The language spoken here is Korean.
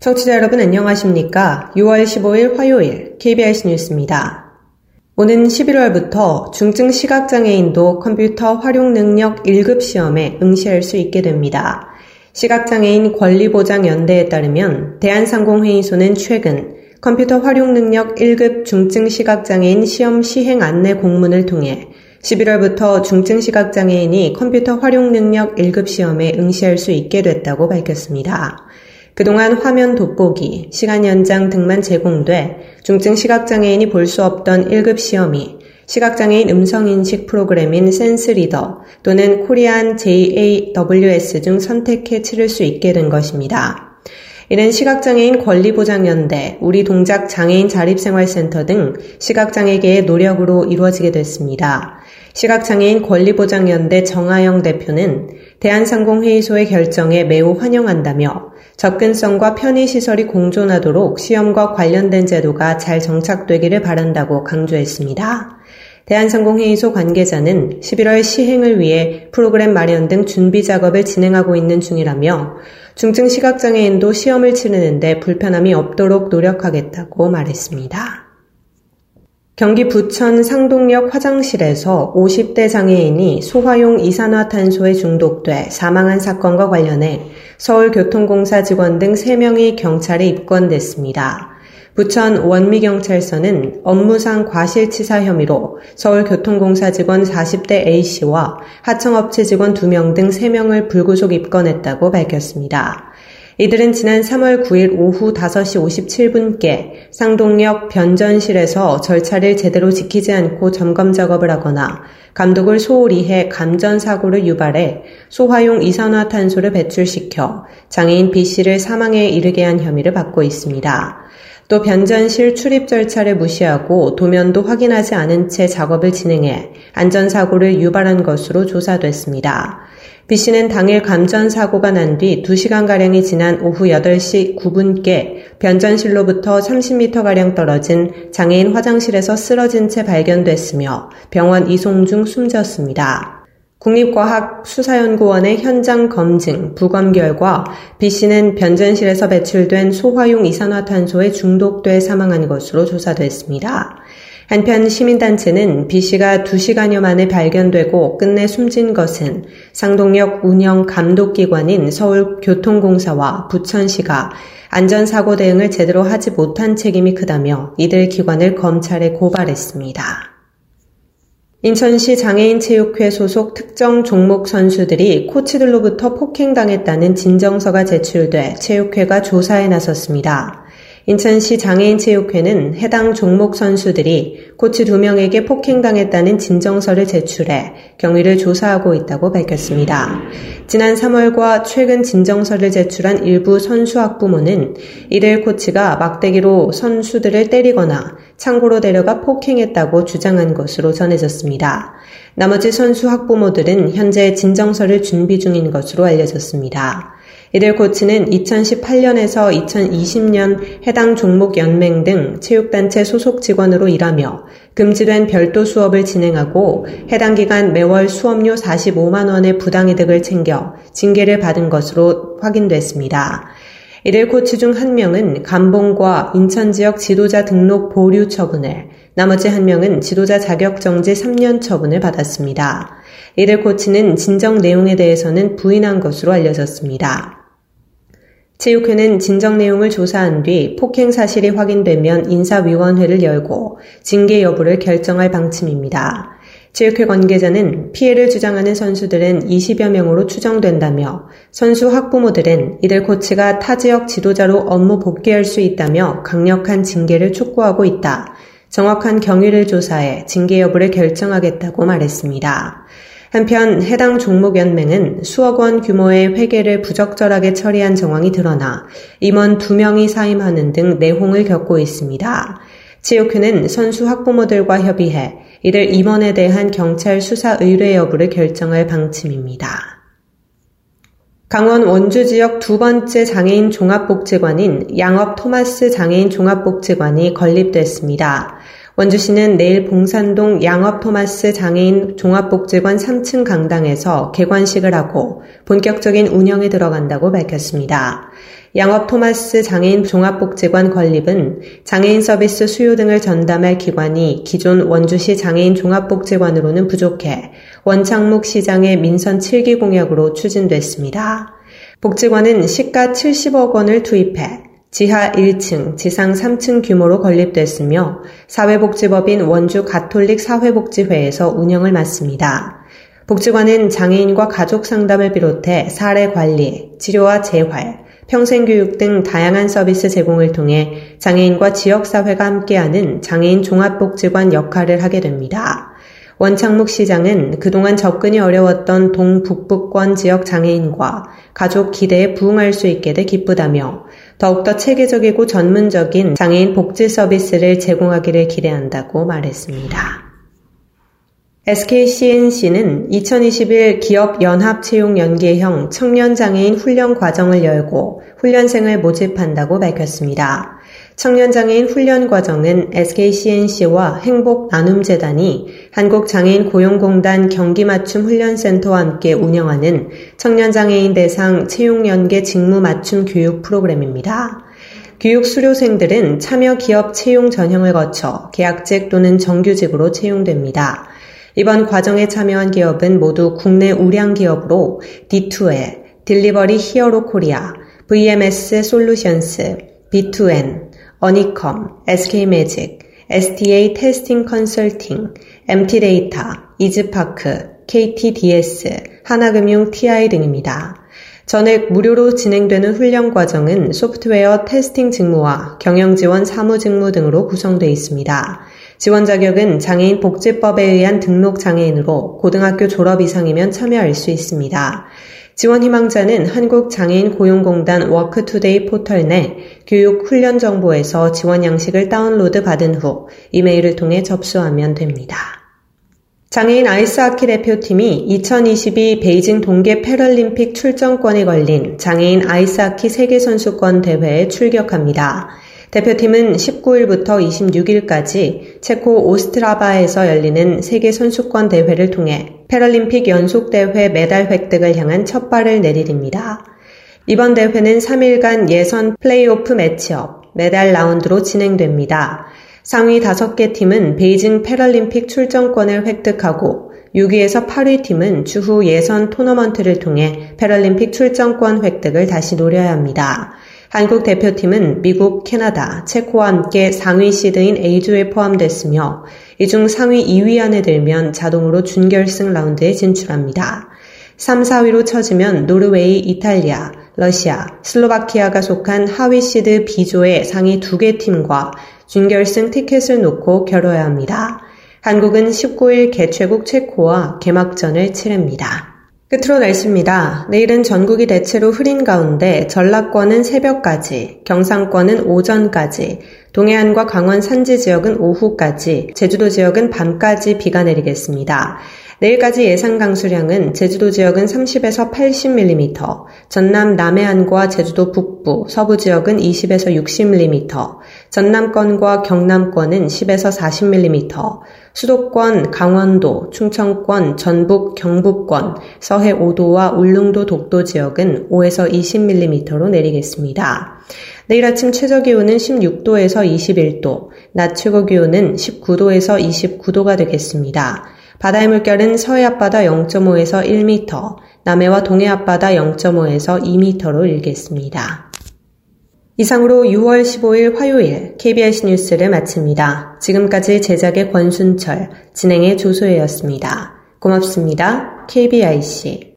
청취자 여러분 안녕하십니까? 6월 15일 화요일 KBS 뉴스입니다. 오는 11월부터 중증 시각장애인도 컴퓨터 활용 능력 1급 시험에 응시할 수 있게 됩니다. 시각장애인 권리보장연대에 따르면 대한상공회의소는 최근 컴퓨터 활용 능력 1급 중증 시각장애인 시험 시행 안내 공문을 통해 11월부터 중증 시각장애인이 컴퓨터 활용 능력 1급 시험에 응시할 수 있게 됐다고 밝혔습니다. 그동안 화면 돋보기, 시간 연장 등만 제공돼 중증 시각장애인이 볼 수 없던 1급 시험이 시각장애인 음성인식 프로그램인 센스리더 또는 코리안 JAWS 중 선택해 치를 수 있게 된 것입니다. 이는 시각장애인 권리보장연대, 우리 동작 장애인 자립생활센터 등 시각장애계의 노력으로 이루어지게 됐습니다. 시각장애인 권리보장연대 정하영 대표는 대한상공회의소의 결정에 매우 환영한다며 접근성과 편의시설이 공존하도록 시험과 관련된 제도가 잘 정착되기를 바란다고 강조했습니다. 대한상공회의소 관계자는 11월 시행을 위해 프로그램 마련 등 준비 작업을 진행하고 있는 중이라며 중증 시각장애인도 시험을 치르는데 불편함이 없도록 노력하겠다고 말했습니다. 경기 부천 상동역 화장실에서 50대 장애인이 소화용 이산화탄소에 중독돼 사망한 사건과 관련해 서울교통공사 직원 등 3명이 경찰에 입건됐습니다. 부천 원미경찰서는 업무상 과실치사 혐의로 서울교통공사 직원 40대 A씨와 하청업체 직원 2명 등 3명을 불구속 입건했다고 밝혔습니다. 이들은 지난 3월 9일 오후 5시 57분께 상동역 변전실에서 절차를 제대로 지키지 않고 점검 작업을 하거나 감독을 소홀히 해 감전 사고를 유발해 소화용 이산화탄소를 배출시켜 장애인 B씨를 사망에 이르게 한 혐의를 받고 있습니다. 또 변전실 출입 절차를 무시하고 도면도 확인하지 않은 채 작업을 진행해 안전사고를 유발한 것으로 조사됐습니다. B 씨는 당일 감전 사고가 난 뒤 2시간가량이 지난 오후 8시 9분께 변전실로부터 30m가량 떨어진 장애인 화장실에서 쓰러진 채 발견됐으며 병원 이송 중 숨졌습니다. 국립과학수사연구원의 현장 검증, 부검 결과 B 씨는 변전실에서 배출된 소화용 이산화탄소에 중독돼 사망한 것으로 조사됐습니다. 한편 시민단체는 B 씨가 2시간여 만에 발견되고 끝내 숨진 것은 상동역 운영 감독기관인 서울교통공사와 부천시가 안전사고 대응을 제대로 하지 못한 책임이 크다며 이들 기관을 검찰에 고발했습니다. 인천시 장애인체육회 소속 특정 종목 선수들이 코치들로부터 폭행당했다는 진정서가 제출돼 체육회가 조사에 나섰습니다. 인천시 장애인체육회는 해당 종목 선수들이 코치 2명에게 폭행당했다는 진정서를 제출해 경위를 조사하고 있다고 밝혔습니다. 지난 3월과 최근 진정서를 제출한 일부 선수 학부모는 이들 코치가 막대기로 선수들을 때리거나 창고로 데려가 폭행했다고 주장한 것으로 전해졌습니다. 나머지 선수 학부모들은 현재 진정서를 준비 중인 것으로 알려졌습니다. 이들 코치는 2018년에서 2020년 해당 종목 연맹 등 체육단체 소속 직원으로 일하며 금지된 별도 수업을 진행하고 해당 기간 매월 수업료 45만 원의 부당이득을 챙겨 징계를 받은 것으로 확인됐습니다. 이들 코치 중 한 명은 감봉과 인천 지역 지도자 등록 보류 처분을, 나머지 한 명은 지도자 자격 정지 3년 처분을 받았습니다. 이들 코치는 진정 내용에 대해서는 부인한 것으로 알려졌습니다. 체육회는 진정 내용을 조사한 뒤 폭행 사실이 확인되면 인사위원회를 열고 징계 여부를 결정할 방침입니다. 체육회 관계자는 피해를 주장하는 선수들은 20여 명으로 추정된다며 선수 학부모들은 이들 코치가 타 지역 지도자로 업무 복귀할 수 있다며 강력한 징계를 촉구하고 있다. 정확한 경위를 조사해 징계 여부를 결정하겠다고 말했습니다. 한편 해당 종목연맹은 수억 원 규모의 회계를 부적절하게 처리한 정황이 드러나 임원 2명이 사임하는 등 내홍을 겪고 있습니다. 체육회는 선수 학부모들과 협의해 이들 임원에 대한 경찰 수사 의뢰 여부를 결정할 방침입니다. 강원 원주 지역 두 번째 장애인 종합복지관인 양업 토마스 장애인 종합복지관이 건립됐습니다. 원주시는 내일 봉산동 양업 토마스 장애인 종합복지관 3층 강당에서 개관식을 하고 본격적인 운영에 들어간다고 밝혔습니다. 양업 토마스 장애인 종합복지관 건립은 장애인 서비스 수요 등을 전담할 기관이 기존 원주시 장애인 종합복지관으로는 부족해 원창묵 시장의 민선 7기 공약으로 추진됐습니다. 복지관은 시가 70억 원을 투입해 지하 1층, 지상 3층 규모로 건립됐으며 사회복지법인 원주 가톨릭 사회복지회에서 운영을 맡습니다. 복지관은 장애인과 가족 상담을 비롯해 사례 관리, 치료와 재활, 평생교육 등 다양한 서비스 제공을 통해 장애인과 지역사회가 함께하는 장애인 종합복지관 역할을 하게 됩니다. 원창묵 시장은 그동안 접근이 어려웠던 동북부권 지역 장애인과 가족 기대에 부응할 수 있게 돼 기쁘다며 더욱더 체계적이고 전문적인 장애인 복지 서비스를 제공하기를 기대한다고 말했습니다. SKCNC는 2021 기업 연합 채용 연계형 청년 장애인 훈련 과정을 열고 훈련생을 모집한다고 밝혔습니다. 청년장애인 훈련 과정은 SKCNC와 행복나눔재단이 한국장애인 고용공단 경기맞춤 훈련센터와 함께 운영하는 청년장애인 대상 채용연계 직무 맞춤 교육 프로그램입니다. 교육 수료생들은 참여 기업 채용 전형을 거쳐 계약직 또는 정규직으로 채용됩니다. 이번 과정에 참여한 기업은 모두 국내 우량 기업으로 D2L, 딜리버리 히어로 코리아, VMS 솔루션스, B2N, 어니컴, SK매직, STA 테스팅 컨설팅, MT데이터, 이즈파크, KTDS, 하나금융 TI 등입니다. 전액 무료로 진행되는 훈련 과정은 소프트웨어 testing 직무와 경영 지원 사무 직무 등으로 구성되어 있습니다. 지원 자격은 장애인 복지법에 의한 등록 장애인으로 고등학교 졸업 이상이면 참여할 수 있습니다. 지원 희망자는 한국장애인 고용공단 워크투게더 포털 내 교육 훈련 정보에서 지원 양식을 다운로드 받은 후 이메일을 통해 접수하면 됩니다. 장애인 아이스하키 대표팀이 2022 베이징 동계 패럴림픽 출전권이 걸린 장애인 아이스하키 세계선수권 대회에 출격합니다. 대표팀은 19일부터 26일까지 체코 오스트라바에서 열리는 세계 선수권 대회를 통해 패럴림픽 연속대회 메달 획득을 향한 첫 발을 내디딥니다. 이번 대회는 3일간 예선 플레이오프 매치업, 메달 라운드로 진행됩니다. 상위 5개 팀은 베이징 패럴림픽 출전권을 획득하고 6위에서 8위 팀은 추후 예선 토너먼트를 통해 패럴림픽 출전권 획득을 다시 노려야 합니다. 한국 대표팀은 미국, 캐나다, 체코와 함께 상위 시드인 A조에 포함됐으며 이 중 상위 2위 안에 들면 자동으로 준결승 라운드에 진출합니다. 3, 4위로 쳐지면 노르웨이, 이탈리아, 러시아, 슬로바키아가 속한 하위 시드 B조의 상위 2개 팀과 준결승 티켓을 놓고 겨뤄야 합니다. 한국은 19일 개최국 체코와 개막전을 치릅니다. 끝으로 날씨입니다. 내일은 전국이 대체로 흐린 가운데 전라권은 새벽까지, 경상권은 오전까지, 동해안과 강원 산지 지역은 오후까지, 제주도 지역은 밤까지 비가 내리겠습니다. 내일까지 예상 강수량은 제주도 지역은 30에서 80mm, 전남 남해안과 제주도 북부, 서부 지역은 20에서 60mm, 전남권과 경남권은 10에서 40mm, 수도권, 강원도, 충청권, 전북, 경북권, 서해 5도와 울릉도 독도 지역은 5에서 20mm로 내리겠습니다. 내일 아침 최저 기온은 16도에서 21도, 낮 최고 기온은 19도에서 29도가 되겠습니다. 바다의 물결은 서해 앞바다 0.5에서 1m, 남해와 동해 앞바다 0.5에서 2m로 일겠습니다. 이상으로 6월 15일 화요일 KBS 뉴스를 마칩니다. 지금까지 제작의 권순철, 진행의 조소혜였습니다. 고맙습니다. KBIC.